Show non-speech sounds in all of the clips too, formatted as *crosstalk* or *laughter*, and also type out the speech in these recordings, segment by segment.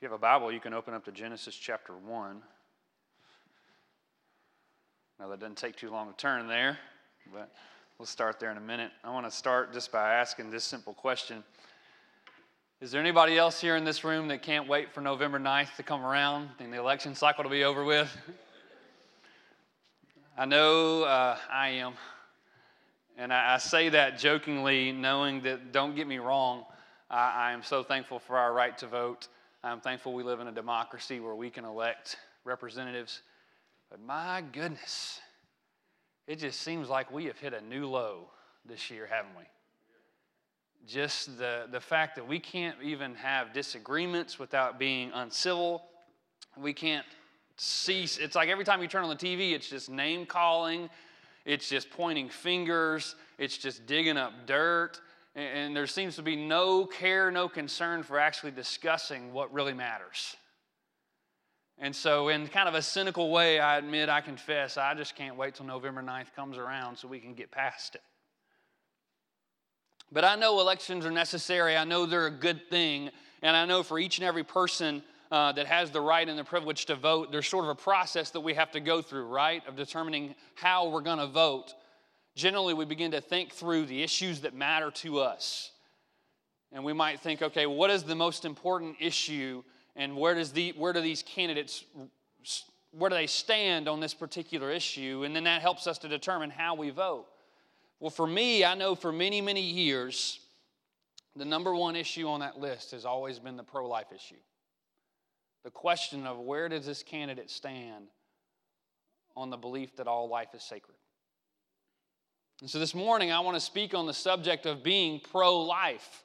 If you have a Bible, you can open up to Genesis chapter 1. Now, that doesn't take too long to turn there, but we'll start there in a minute. I want to start just by asking this simple question Is there anybody else here in this room that can't wait for November 9th to come around and the election cycle to be over with? I know uh, I am. And I, I, say that jokingly, knowing that, don't get me wrong, I, I am so thankful for our right to vote. I'm thankful we live in a democracy where we can elect representatives. But my goodness, it just seems like we have hit a new low this year, haven't we? Just the, the fact that we can't even have disagreements without being uncivil. We can't cease. It's like every time you turn on the TV, it's just name calling, it's just pointing fingers, it's just digging up dirt and there seems to be no care, no concern for actually discussing what really matters. And so, in kind of a cynical way, I admit, I confess, I just can't wait till November 9th comes around so we can get past it. But I know elections are necessary, I know they're a good thing, and I know for each and every person uh, that has the right and the privilege to vote, there's sort of a process that we have to go through, right, of determining how we're going to vote generally we begin to think through the issues that matter to us. And we might think, okay, what is the most important issue and where, does the, where do these candidates where do they stand on this particular issue? And then that helps us to determine how we vote. Well for me i know for many many years the number one issue on that list has always been the pro-life issue. The question of where does this candidate stand on the belief that all life is sacred and so this morning, I want to speak on the subject of being pro life.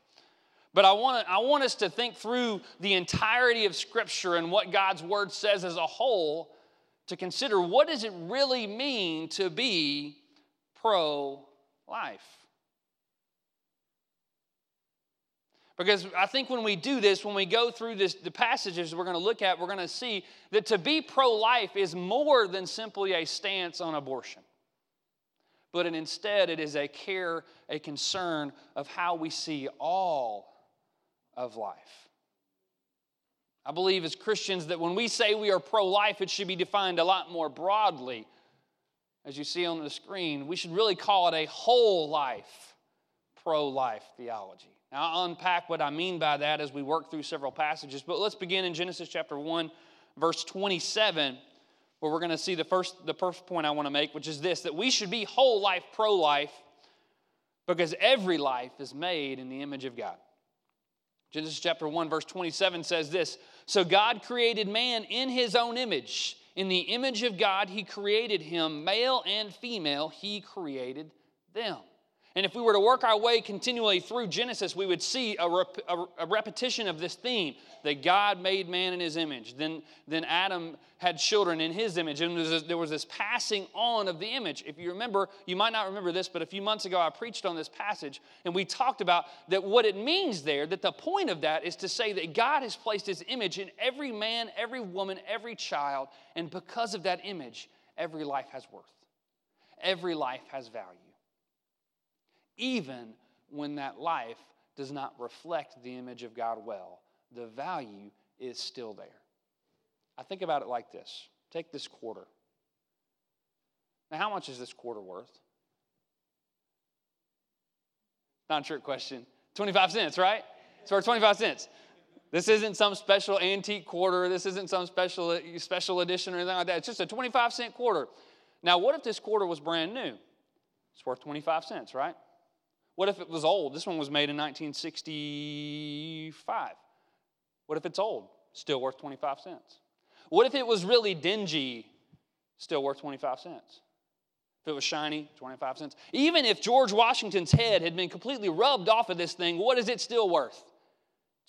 But I want, I want us to think through the entirety of Scripture and what God's Word says as a whole to consider what does it really mean to be pro life. Because I think when we do this, when we go through this, the passages we're going to look at, we're going to see that to be pro life is more than simply a stance on abortion but instead it is a care, a concern of how we see all of life. I believe as Christians that when we say we are pro life, it should be defined a lot more broadly. As you see on the screen, we should really call it a whole life, pro life theology. Now, I'll unpack what I mean by that as we work through several passages, but let's begin in Genesis chapter 1, verse 27 where we're going to see the first, the first point I want to make, which is this that we should be whole life, pro life, because every life is made in the image of God. Genesis chapter 1, verse 27 says this So God created man in his own image. In the image of God, he created him, male and female, he created them. And if we were to work our way continually through Genesis, we would see a, rep, a, repetition of this theme that God made man in his image. Then, then Adam had children in his image, and there was, there was this passing on of the image. If you remember, you might not remember this, but a few months ago I preached on this passage, and we talked about that what it means there, that the point of that is to say that God has placed his image in every man, every woman, every child, and because of that image, every life has worth, every life has value even when that life does not reflect the image of God well. The value is still there. I think about it like this take this quarter. Now, how much is this quarter worth? Not a trick question. 25 cents, right? It's worth 25 cents. This isn't some special antique quarter. This isn't some special, special edition or anything like that. It's just a 25 cent quarter. Now, what if this quarter was brand new? It's worth 25 cents, right? What if it was old? This one was made in 1965. What if it's old? Still worth 25 cents. What if it was really dingy? Still worth 25 cents. If it was shiny, 25 cents. Even if George Washington's head had been completely rubbed off of this thing, what is it still worth?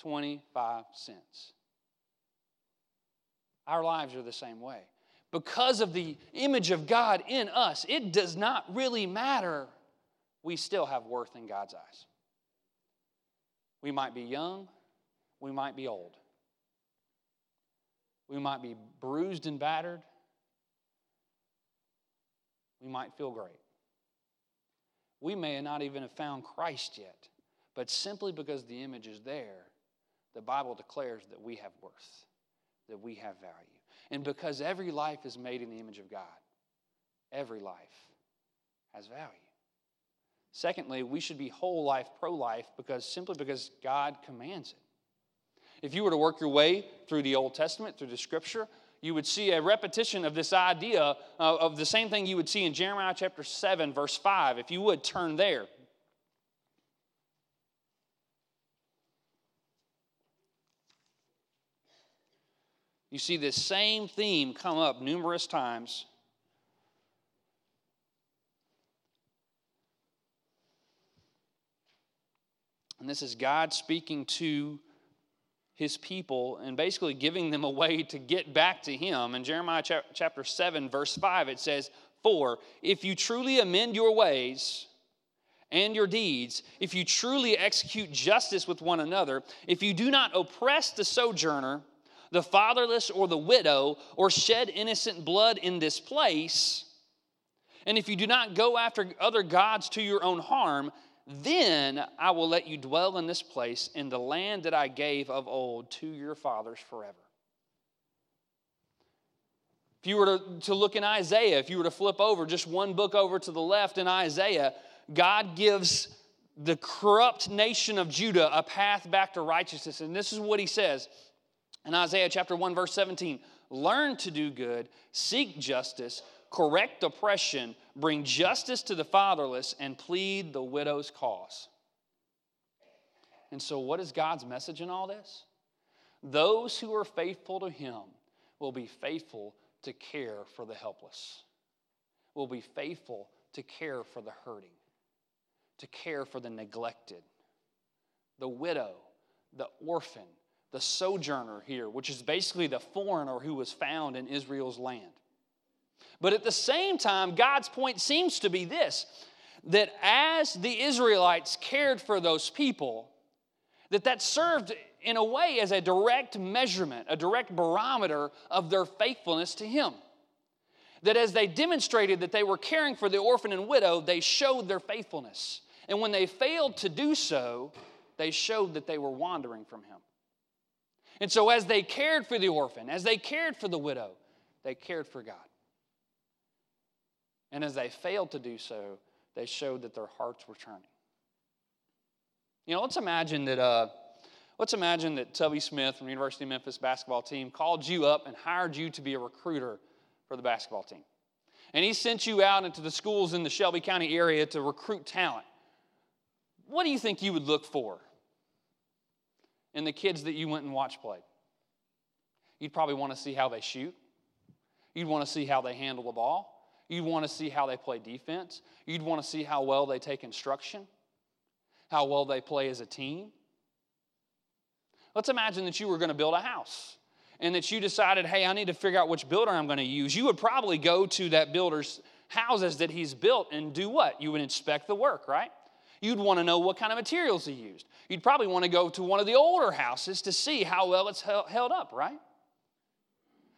25 cents. Our lives are the same way. Because of the image of God in us, it does not really matter we still have worth in God's eyes. We might be young, we might be old, we might be bruised and battered, we might feel great. We may not even have found Christ yet, but simply because the image is there, the Bible declares that we have worth, that we have value. And because every life is made in the image of God, every life has value. Secondly, we should be whole life pro life because simply because God commands it. If you were to work your way through the Old Testament, through the scripture, you would see a repetition of this idea uh, of the same thing you would see in Jeremiah chapter 7, verse 5. If you would turn there. You see this same theme come up numerous times. And this is God speaking to his people and basically giving them a way to get back to him. In Jeremiah chapter 7, verse 5, it says, For if you truly amend your ways, and your deeds, if you truly execute justice with one another, if you do not oppress the sojourner, the fatherless, or the widow, or shed innocent blood in this place, and if you do not go after other gods to your own harm, then I will let you dwell in this place in the land that I gave of old to your fathers forever. If you were to, to look in Isaiah, if you were to flip over just one book over to the left in Isaiah, God gives the corrupt nation of Judah a path back to righteousness. And this is what he says in Isaiah chapter 1, verse 17 Learn to do good, seek justice, correct oppression, bring justice to the fatherless, and plead the widow's cause. And so, what is God's message in all this? Those who are faithful to Him will be faithful to care for the helpless, will be faithful to care for the hurting, to care for the neglected, the widow, the orphan, the sojourner here, which is basically the foreigner who was found in Israel's land. But at the same time, God's point seems to be this that as the Israelites cared for those people, that that served in a way as a direct measurement, a direct barometer of their faithfulness to Him. That as they demonstrated that they were caring for the orphan and widow, they showed their faithfulness. And when they failed to do so, they showed that they were wandering from Him. And so, as they cared for the orphan, as they cared for the widow, they cared for God. And as they failed to do so, they showed that their hearts were turning. You know, let's imagine that. Uh, let's imagine that Tubby Smith from the University of Memphis basketball team called you up and hired you to be a recruiter for the basketball team. And he sent you out into the schools in the Shelby County area to recruit talent. What do you think you would look for in the kids that you went and watched play? You'd probably want to see how they shoot. You'd want to see how they handle the ball. You'd want to see how they play defense. You'd want to see how well they take instruction, how well they play as a team. Let's imagine that you were going to build a house and that you decided, hey, I need to figure out which builder I'm going to use. You would probably go to that builder's houses that he's built and do what? You would inspect the work, right? You'd want to know what kind of materials he used. You'd probably want to go to one of the older houses to see how well it's held up, right?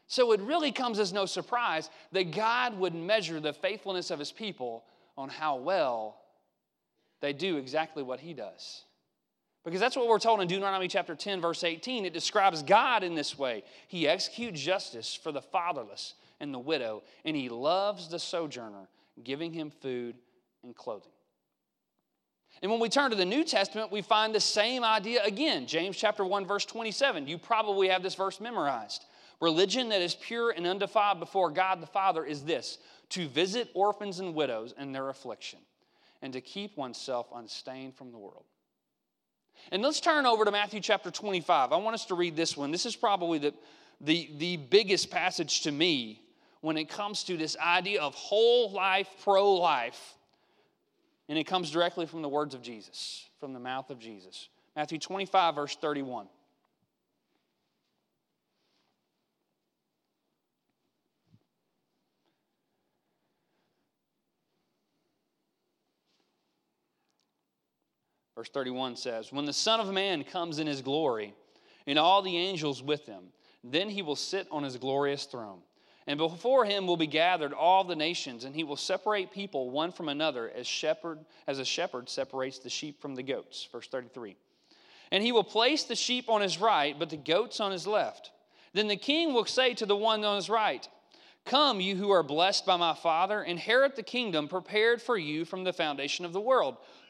So it really comes as no surprise that God would measure the faithfulness of his people on how well they do exactly what he does. Because that's what we're told in Deuteronomy chapter 10, verse 18. It describes God in this way He executes justice for the fatherless and the widow, and He loves the sojourner, giving him food and clothing. And when we turn to the New Testament, we find the same idea again. James chapter 1, verse 27. You probably have this verse memorized. Religion that is pure and undefiled before God the Father is this to visit orphans and widows in their affliction, and to keep oneself unstained from the world. And let's turn over to Matthew chapter 25. I want us to read this one. This is probably the, the, the biggest passage to me when it comes to this idea of whole life, pro life. And it comes directly from the words of Jesus, from the mouth of Jesus. Matthew 25, verse 31. Verse 31 says, When the Son of Man comes in his glory, and all the angels with him, then he will sit on his glorious throne. And before him will be gathered all the nations, and he will separate people one from another as shepherd as a shepherd separates the sheep from the goats. Verse 33. And he will place the sheep on his right, but the goats on his left. Then the king will say to the one on his right, Come, you who are blessed by my Father, inherit the kingdom prepared for you from the foundation of the world.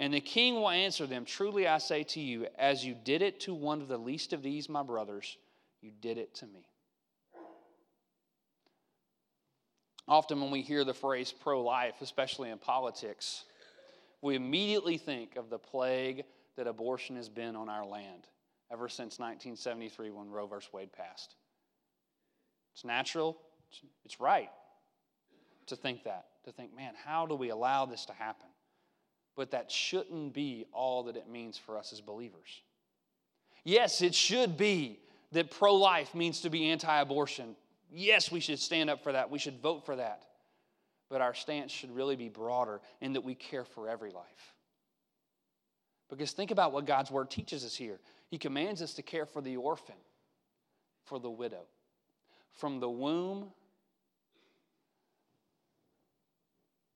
And the king will answer them Truly I say to you, as you did it to one of the least of these, my brothers, you did it to me. Often, when we hear the phrase pro life, especially in politics, we immediately think of the plague that abortion has been on our land ever since 1973 when Roe v. Wade passed. It's natural, it's right to think that, to think, man, how do we allow this to happen? But that shouldn't be all that it means for us as believers. Yes, it should be that pro life means to be anti abortion. Yes, we should stand up for that. We should vote for that. But our stance should really be broader in that we care for every life. Because think about what God's word teaches us here. He commands us to care for the orphan, for the widow, from the womb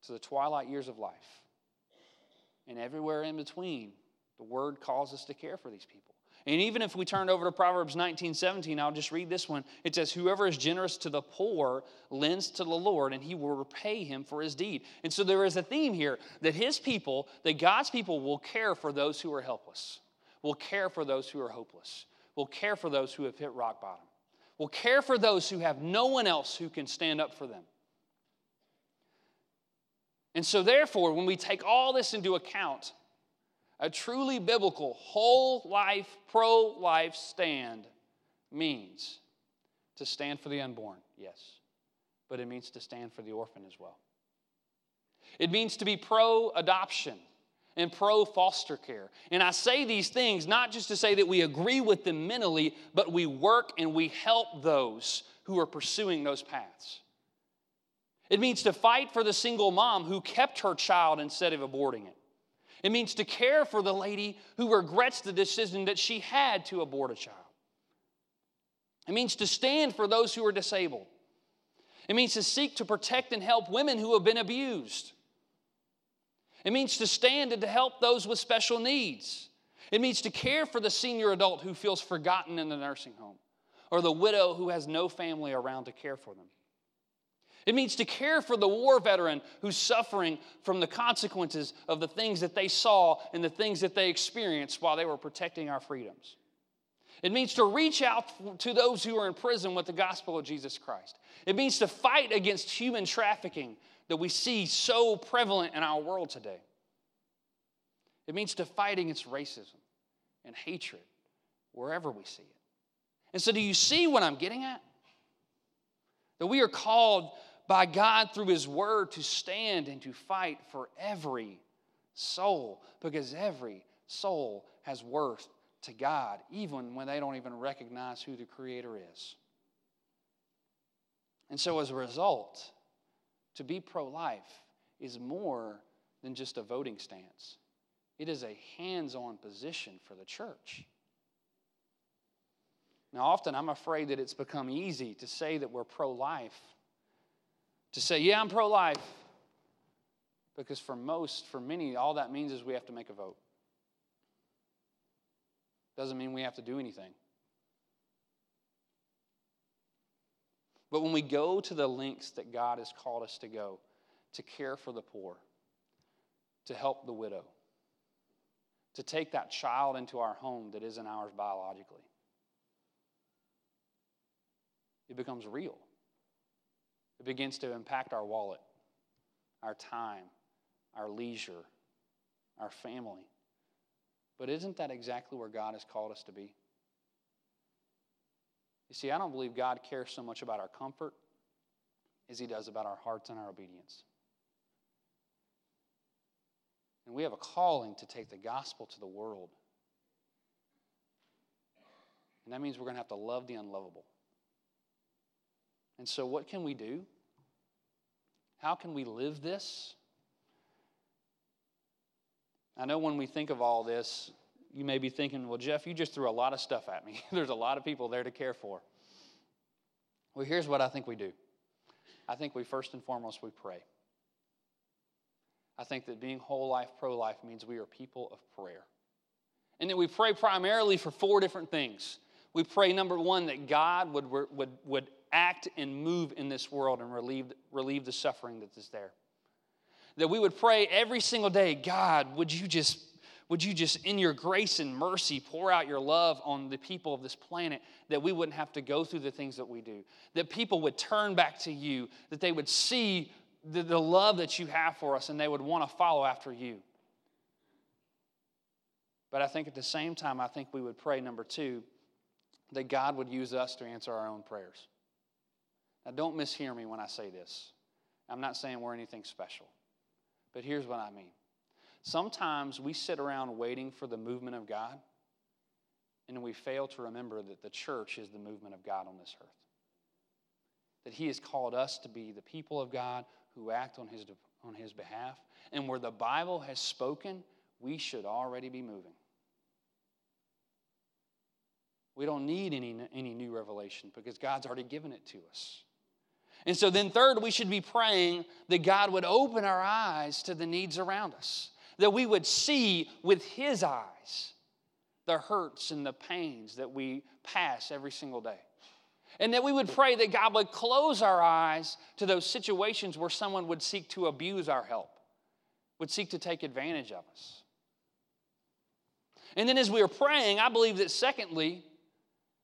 to the twilight years of life. And everywhere in between, the word calls us to care for these people. And even if we turn over to Proverbs 19 17, I'll just read this one. It says, Whoever is generous to the poor lends to the Lord, and he will repay him for his deed. And so there is a theme here that his people, that God's people, will care for those who are helpless, will care for those who are hopeless, will care for those who have hit rock bottom, will care for those who have no one else who can stand up for them. And so, therefore, when we take all this into account, a truly biblical, whole life, pro life stand means to stand for the unborn, yes, but it means to stand for the orphan as well. It means to be pro adoption and pro foster care. And I say these things not just to say that we agree with them mentally, but we work and we help those who are pursuing those paths. It means to fight for the single mom who kept her child instead of aborting it. It means to care for the lady who regrets the decision that she had to abort a child. It means to stand for those who are disabled. It means to seek to protect and help women who have been abused. It means to stand and to help those with special needs. It means to care for the senior adult who feels forgotten in the nursing home or the widow who has no family around to care for them. It means to care for the war veteran who's suffering from the consequences of the things that they saw and the things that they experienced while they were protecting our freedoms. It means to reach out to those who are in prison with the gospel of Jesus Christ. It means to fight against human trafficking that we see so prevalent in our world today. It means to fight against racism and hatred wherever we see it. And so, do you see what I'm getting at? That we are called by God through His Word to stand and to fight for every soul because every soul has worth to God, even when they don't even recognize who the Creator is. And so, as a result, to be pro life is more than just a voting stance, it is a hands on position for the church. Now, often I'm afraid that it's become easy to say that we're pro life to say, yeah, I'm pro life. Because for most, for many, all that means is we have to make a vote. Doesn't mean we have to do anything. But when we go to the lengths that God has called us to go, to care for the poor, to help the widow, to take that child into our home that isn't ours biologically, it becomes real. It begins to impact our wallet, our time, our leisure, our family. But isn't that exactly where God has called us to be? You see, I don't believe God cares so much about our comfort as he does about our hearts and our obedience. And we have a calling to take the gospel to the world. And that means we're going to have to love the unlovable. And so, what can we do? How can we live this? I know when we think of all this, you may be thinking, well, Jeff, you just threw a lot of stuff at me. *laughs* There's a lot of people there to care for. Well, here's what I think we do I think we first and foremost we pray. I think that being whole life, pro life means we are people of prayer. And that we pray primarily for four different things. We pray, number one, that God would, would, would act and move in this world and relieve, relieve the suffering that is there. That we would pray every single day, God, would you just would you just, in your grace and mercy, pour out your love on the people of this planet that we wouldn't have to go through the things that we do? That people would turn back to you, that they would see the, the love that you have for us and they would want to follow after you. But I think at the same time, I think we would pray, number two, that God would use us to answer our own prayers. Now, don't mishear me when I say this. I'm not saying we're anything special. But here's what I mean Sometimes we sit around waiting for the movement of God, and we fail to remember that the church is the movement of God on this earth. That He has called us to be the people of God who act on His, on his behalf. And where the Bible has spoken, we should already be moving. We don't need any, any new revelation because God's already given it to us. And so then, third, we should be praying that God would open our eyes to the needs around us that we would see with His eyes the hurts and the pains that we pass every single day. And that we would pray that God would close our eyes to those situations where someone would seek to abuse our help, would seek to take advantage of us. And then as we are praying, I believe that secondly,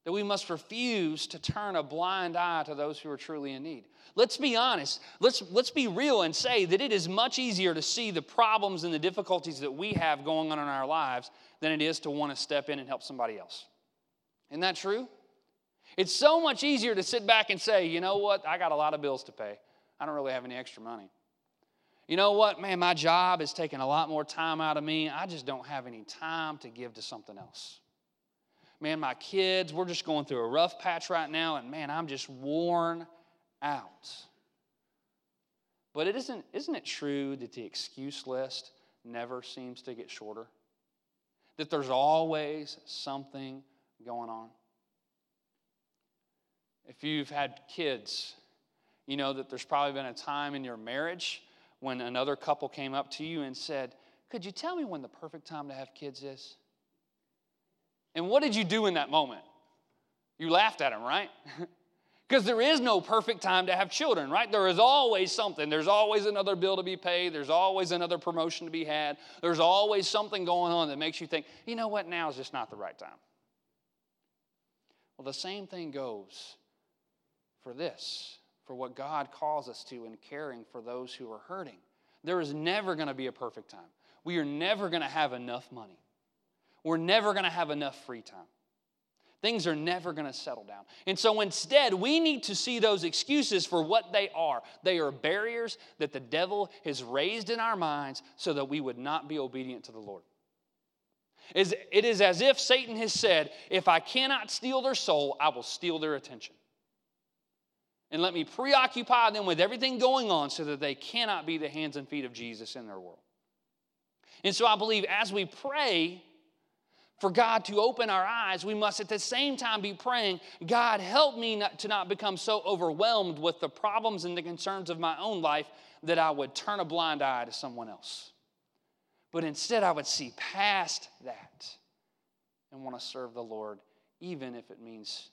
that we must refuse to turn a blind eye to those who are truly in need. Let's be honest. Let's, let's be real and say that it is much easier to see the problems and the difficulties that we have going on in our lives than it is to want to step in and help somebody else. Isn't that true? It's so much easier to sit back and say, you know what, I got a lot of bills to pay. I don't really have any extra money. You know what, man, my job is taking a lot more time out of me. I just don't have any time to give to something else. Man, my kids, we're just going through a rough patch right now, and man, I'm just worn out. But it isn't, isn't it true that the excuse list never seems to get shorter? That there's always something going on? If you've had kids, you know that there's probably been a time in your marriage when another couple came up to you and said, Could you tell me when the perfect time to have kids is? And what did you do in that moment? You laughed at him, right? *laughs* Because there is no perfect time to have children, right? There is always something. There's always another bill to be paid. There's always another promotion to be had. There's always something going on that makes you think, you know what, now is just not the right time. Well, the same thing goes for this, for what God calls us to in caring for those who are hurting. There is never going to be a perfect time. We are never going to have enough money. We're never going to have enough free time. Things are never going to settle down. And so instead, we need to see those excuses for what they are. They are barriers that the devil has raised in our minds so that we would not be obedient to the Lord. It is as if Satan has said, If I cannot steal their soul, I will steal their attention. And let me preoccupy them with everything going on so that they cannot be the hands and feet of Jesus in their world. And so I believe as we pray, for God to open our eyes, we must at the same time be praying, God, help me not, to not become so overwhelmed with the problems and the concerns of my own life that I would turn a blind eye to someone else. But instead, I would see past that and want to serve the Lord, even if it means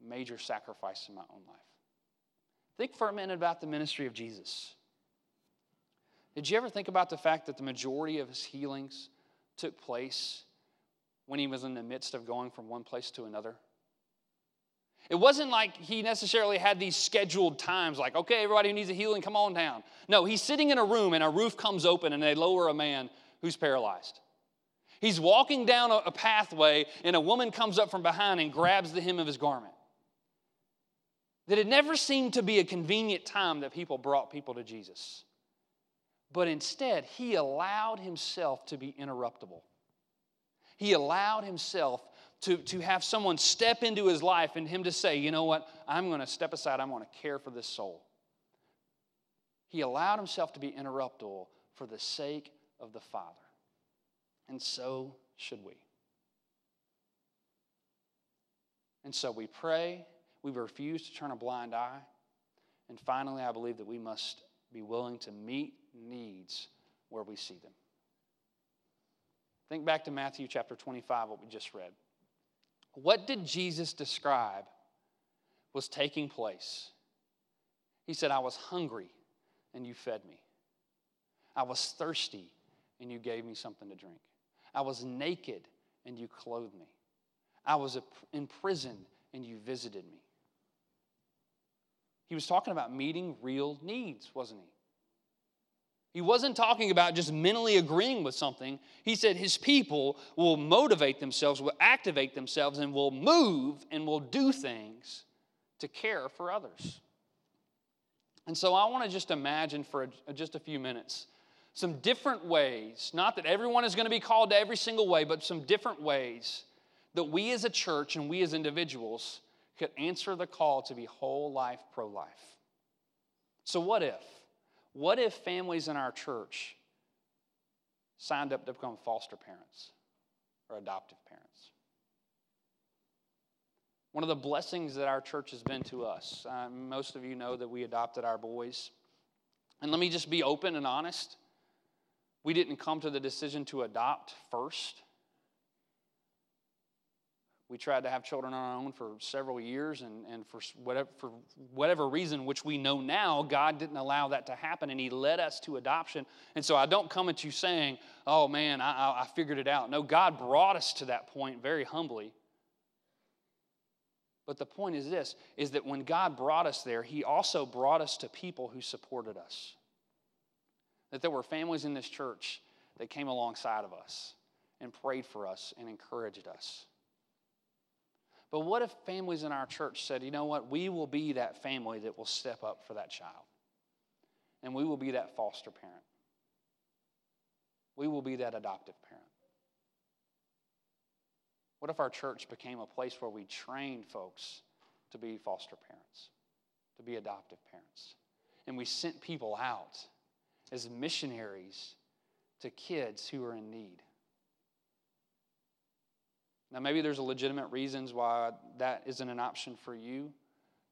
major sacrifice in my own life. Think for a minute about the ministry of Jesus. Did you ever think about the fact that the majority of his healings took place when he was in the midst of going from one place to another. It wasn't like he necessarily had these scheduled times, like, okay, everybody who needs a healing, come on down. No, he's sitting in a room and a roof comes open and they lower a man who's paralyzed. He's walking down a pathway and a woman comes up from behind and grabs the hem of his garment. That it never seemed to be a convenient time that people brought people to Jesus. But instead, he allowed himself to be interruptible he allowed himself to, to have someone step into his life and him to say, you know what, I'm going to step aside, I'm going to care for this soul. He allowed himself to be interruptible for the sake of the Father. And so should we. And so we pray, we refuse to turn a blind eye. And finally, I believe that we must be willing to meet needs where we see them. Think back to Matthew chapter 25, what we just read. What did Jesus describe was taking place? He said, I was hungry and you fed me. I was thirsty and you gave me something to drink. I was naked and you clothed me. I was in prison and you visited me. He was talking about meeting real needs, wasn't he? He wasn't talking about just mentally agreeing with something. He said his people will motivate themselves, will activate themselves, and will move and will do things to care for others. And so I want to just imagine for a, just a few minutes some different ways, not that everyone is going to be called to every single way, but some different ways that we as a church and we as individuals could answer the call to be whole life pro life. So, what if? What if families in our church signed up to become foster parents or adoptive parents? One of the blessings that our church has been to us, uh, most of you know that we adopted our boys. And let me just be open and honest. We didn't come to the decision to adopt first. We tried to have children on our own for several years, and, and for, whatever, for whatever reason, which we know now, God didn't allow that to happen, and He led us to adoption. And so I don't come at you saying, oh man, I, I figured it out. No, God brought us to that point very humbly. But the point is this is that when God brought us there, He also brought us to people who supported us. That there were families in this church that came alongside of us and prayed for us and encouraged us. But what if families in our church said, you know what, we will be that family that will step up for that child? And we will be that foster parent. We will be that adoptive parent. What if our church became a place where we trained folks to be foster parents, to be adoptive parents? And we sent people out as missionaries to kids who are in need. Now, maybe there's legitimate reasons why that isn't an option for you,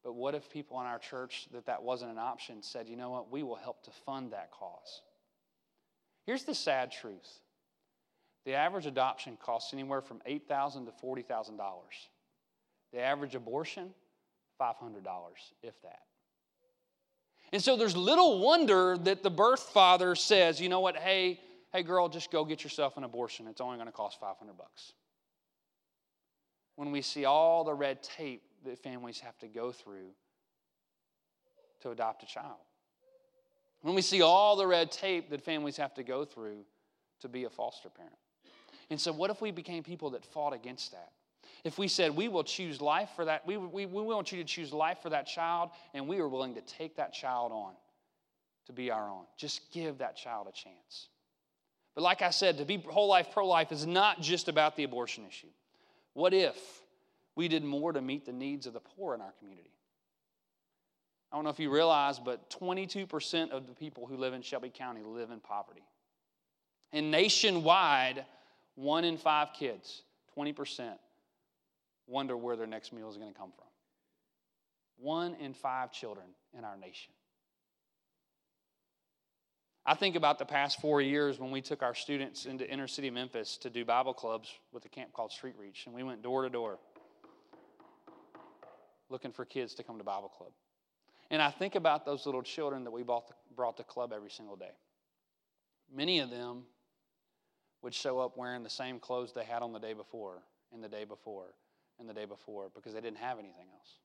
but what if people in our church that that wasn't an option said, you know what, we will help to fund that cause? Here's the sad truth the average adoption costs anywhere from $8,000 to $40,000. The average abortion, $500, if that. And so there's little wonder that the birth father says, you know what, hey, hey girl, just go get yourself an abortion. It's only going to cost 500 bucks when we see all the red tape that families have to go through to adopt a child. When we see all the red tape that families have to go through to be a foster parent. And so, what if we became people that fought against that? If we said, we will choose life for that, we, we, we want you to choose life for that child, and we are willing to take that child on to be our own. Just give that child a chance. But like I said, to be whole life pro life is not just about the abortion issue. What if we did more to meet the needs of the poor in our community? I don't know if you realize, but 22% of the people who live in Shelby County live in poverty. And nationwide, one in five kids, 20%, wonder where their next meal is going to come from. One in five children in our nation. I think about the past four years when we took our students into inner city Memphis to do Bible clubs with a camp called Street Reach, and we went door to door looking for kids to come to Bible club. And I think about those little children that we brought to club every single day. Many of them would show up wearing the same clothes they had on the day before, and the day before, and the day before because they didn't have anything else.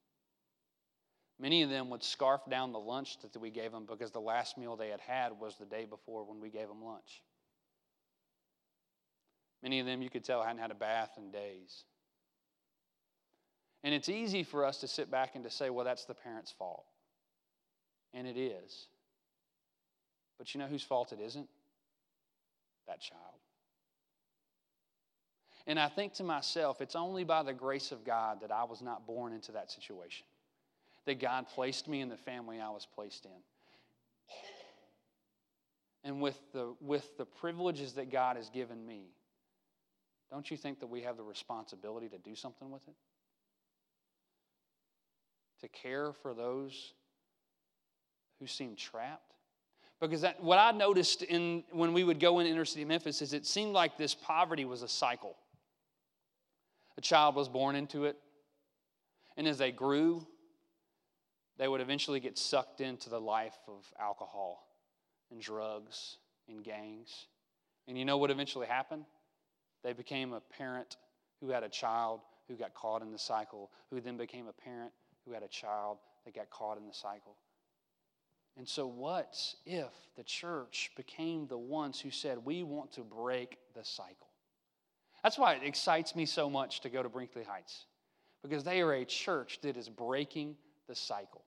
Many of them would scarf down the lunch that we gave them because the last meal they had had was the day before when we gave them lunch. Many of them, you could tell, hadn't had a bath in days. And it's easy for us to sit back and to say, well, that's the parent's fault. And it is. But you know whose fault it isn't? That child. And I think to myself, it's only by the grace of God that I was not born into that situation, that God placed me in the family I was placed in. And with the, with the privileges that God has given me, don't you think that we have the responsibility to do something with it? To care for those who seem trapped? Because that, what I noticed in, when we would go in inner city Memphis is it seemed like this poverty was a cycle. A child was born into it, and as they grew, they would eventually get sucked into the life of alcohol and drugs and gangs. And you know what eventually happened? They became a parent who had a child who got caught in the cycle, who then became a parent who had a child that got caught in the cycle. And so, what if the church became the ones who said, We want to break the cycle? That's why it excites me so much to go to Brinkley Heights, because they are a church that is breaking the cycle.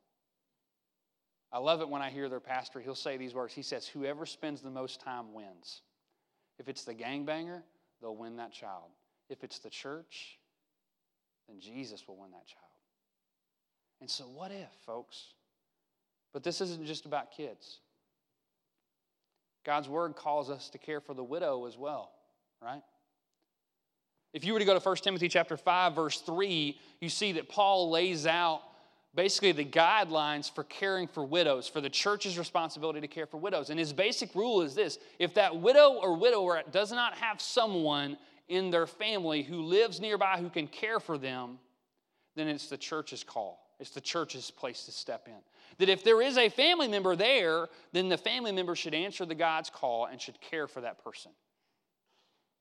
I love it when I hear their pastor, he'll say these words. He says, Whoever spends the most time wins. If it's the gangbanger, they'll win that child. If it's the church, then Jesus will win that child. And so, what if, folks? But this isn't just about kids. God's word calls us to care for the widow as well, right? If you were to go to 1 Timothy chapter 5 verse 3, you see that Paul lays out basically the guidelines for caring for widows, for the church's responsibility to care for widows. And his basic rule is this if that widow or widower does not have someone in their family who lives nearby who can care for them, then it's the church's call. It's the church's place to step in. That if there is a family member there, then the family member should answer the God's call and should care for that person.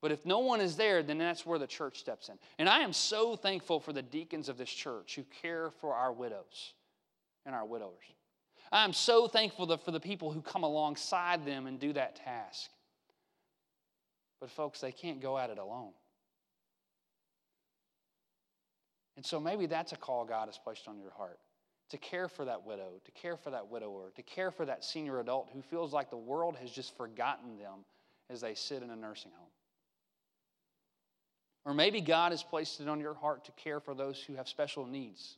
But if no one is there, then that's where the church steps in. And I am so thankful for the deacons of this church who care for our widows and our widowers. I am so thankful for the people who come alongside them and do that task. But, folks, they can't go at it alone. And so maybe that's a call God has placed on your heart to care for that widow, to care for that widower, to care for that senior adult who feels like the world has just forgotten them as they sit in a nursing home. Or maybe God has placed it on your heart to care for those who have special needs.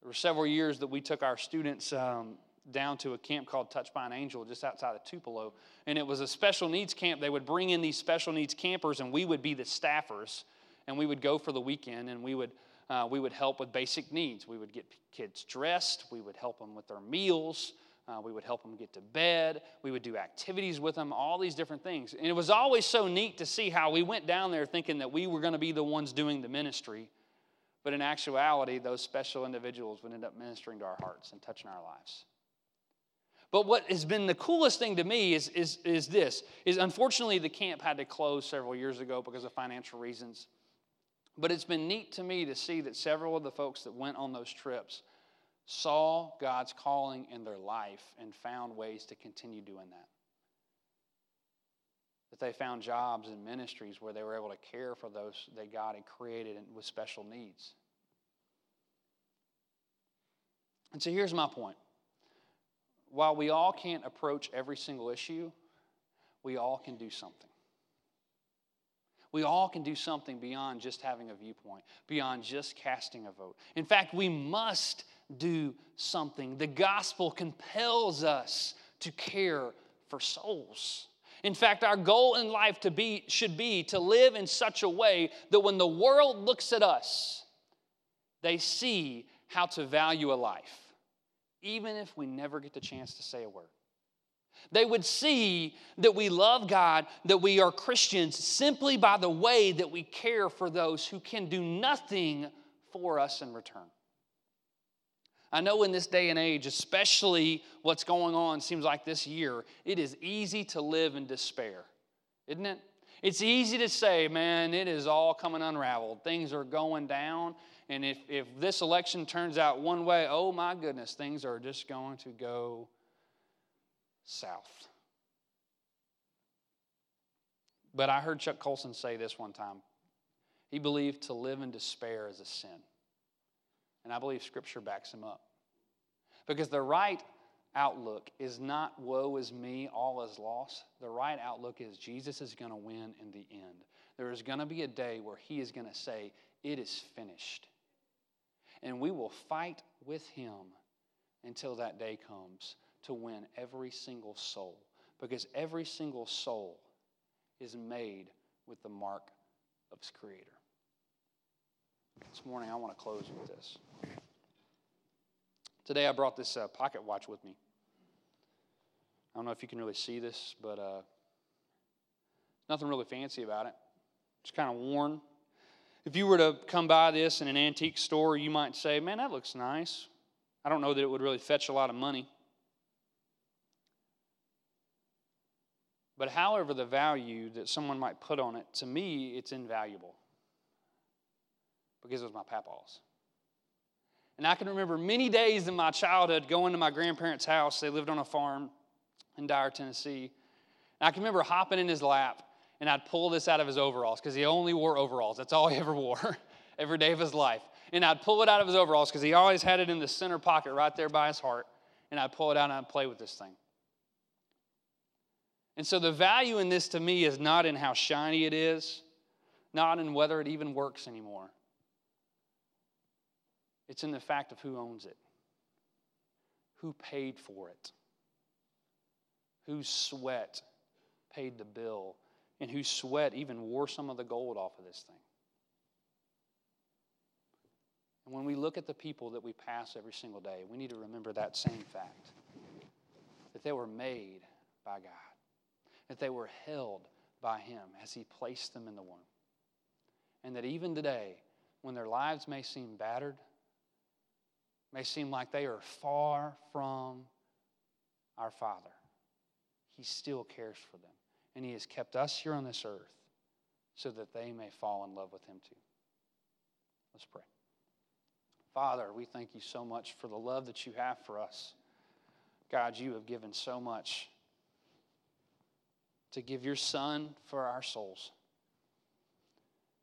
There were several years that we took our students um, down to a camp called Touch by an Angel just outside of Tupelo. And it was a special needs camp. They would bring in these special needs campers, and we would be the staffers and we would go for the weekend and we would uh, we would help with basic needs. We would get kids dressed. We would help them with their meals. Uh, we would help them get to bed. We would do activities with them, all these different things. And it was always so neat to see how we went down there thinking that we were going to be the ones doing the ministry. But in actuality, those special individuals would end up ministering to our hearts and touching our lives. But what has been the coolest thing to me is, is, is this is unfortunately the camp had to close several years ago because of financial reasons. But it's been neat to me to see that several of the folks that went on those trips saw God's calling in their life and found ways to continue doing that. That they found jobs and ministries where they were able to care for those that God had created with special needs. And so here's my point. While we all can't approach every single issue, we all can do something. We all can do something beyond just having a viewpoint, beyond just casting a vote. In fact, we must do something. The gospel compels us to care for souls. In fact, our goal in life to be, should be to live in such a way that when the world looks at us, they see how to value a life, even if we never get the chance to say a word. They would see that we love God, that we are Christians simply by the way that we care for those who can do nothing for us in return. I know in this day and age, especially what's going on, seems like this year, it is easy to live in despair, isn't it? It's easy to say, man, it is all coming unraveled. Things are going down. And if, if this election turns out one way, oh my goodness, things are just going to go south. But I heard Chuck Colson say this one time. He believed to live in despair is a sin. And I believe Scripture backs him up. Because the right outlook is not woe is me, all is lost. The right outlook is Jesus is going to win in the end. There is going to be a day where he is going to say, It is finished. And we will fight with him until that day comes to win every single soul. Because every single soul is made with the mark of its creator. This morning, I want to close with this. Today, I brought this uh, pocket watch with me. I don't know if you can really see this, but uh, nothing really fancy about it. It's kind of worn. If you were to come by this in an antique store, you might say, Man, that looks nice. I don't know that it would really fetch a lot of money. But however, the value that someone might put on it, to me, it's invaluable because it was my papa's. And I can remember many days in my childhood going to my grandparents' house. They lived on a farm in Dyer, Tennessee. And I can remember hopping in his lap and I'd pull this out of his overalls because he only wore overalls. That's all he *laughs* ever wore every day of his life. And I'd pull it out of his overalls because he always had it in the center pocket right there by his heart. And I'd pull it out and I'd play with this thing. And so the value in this to me is not in how shiny it is, not in whether it even works anymore. It's in the fact of who owns it, who paid for it, whose sweat paid the bill, and whose sweat even wore some of the gold off of this thing. And when we look at the people that we pass every single day, we need to remember that same fact that they were made by God that they were held by Him as He placed them in the womb. And that even today, when their lives may seem battered, may seem like they are far from our Father, He still cares for them. And He has kept us here on this earth so that they may fall in love with Him too. Let's pray. Father, we thank you so much for the love that you have for us. God, you have given so much to give your Son for our souls.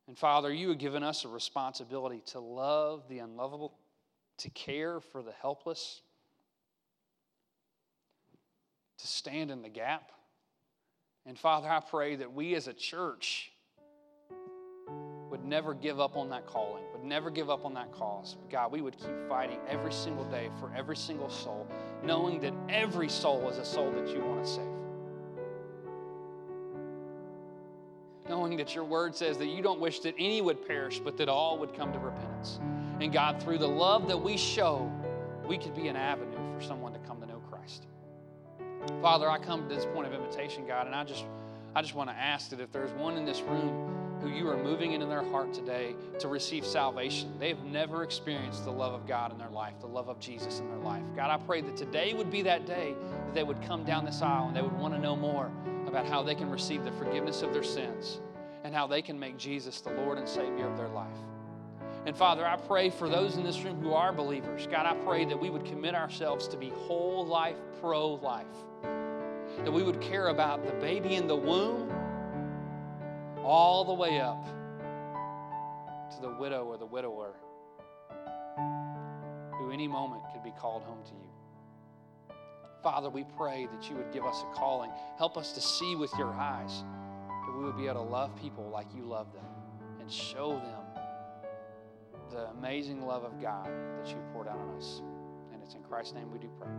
And Father, you have given us a responsibility to love the unlovable, to care for the helpless, to stand in the gap. And Father, I pray that we as a church would never give up on that calling, would never give up on that cause. God, we would keep fighting every single day for every single soul, knowing that every soul is a soul that you want to save. knowing that your word says that you don't wish that any would perish, but that all would come to repentance. And God, through the love that we show, we could be an avenue for someone to come to know Christ. Father, I come to this point of invitation, God, and I just I just want to ask that if there's one in this room who you are moving into their heart today to receive salvation, they've never experienced the love of God in their life, the love of Jesus in their life. God, I pray that today would be that day that they would come down this aisle and they would want to know more about how they can receive the forgiveness of their sins and how they can make Jesus the Lord and Savior of their life. And Father, I pray for those in this room who are believers. God, I pray that we would commit ourselves to be whole life, pro life. That we would care about the baby in the womb all the way up to the widow or the widower who any moment could be called home to you. Father, we pray that you would give us a calling. Help us to see with your eyes, that we would be able to love people like you love them and show them the amazing love of God that you poured out on us. And it's in Christ's name we do pray.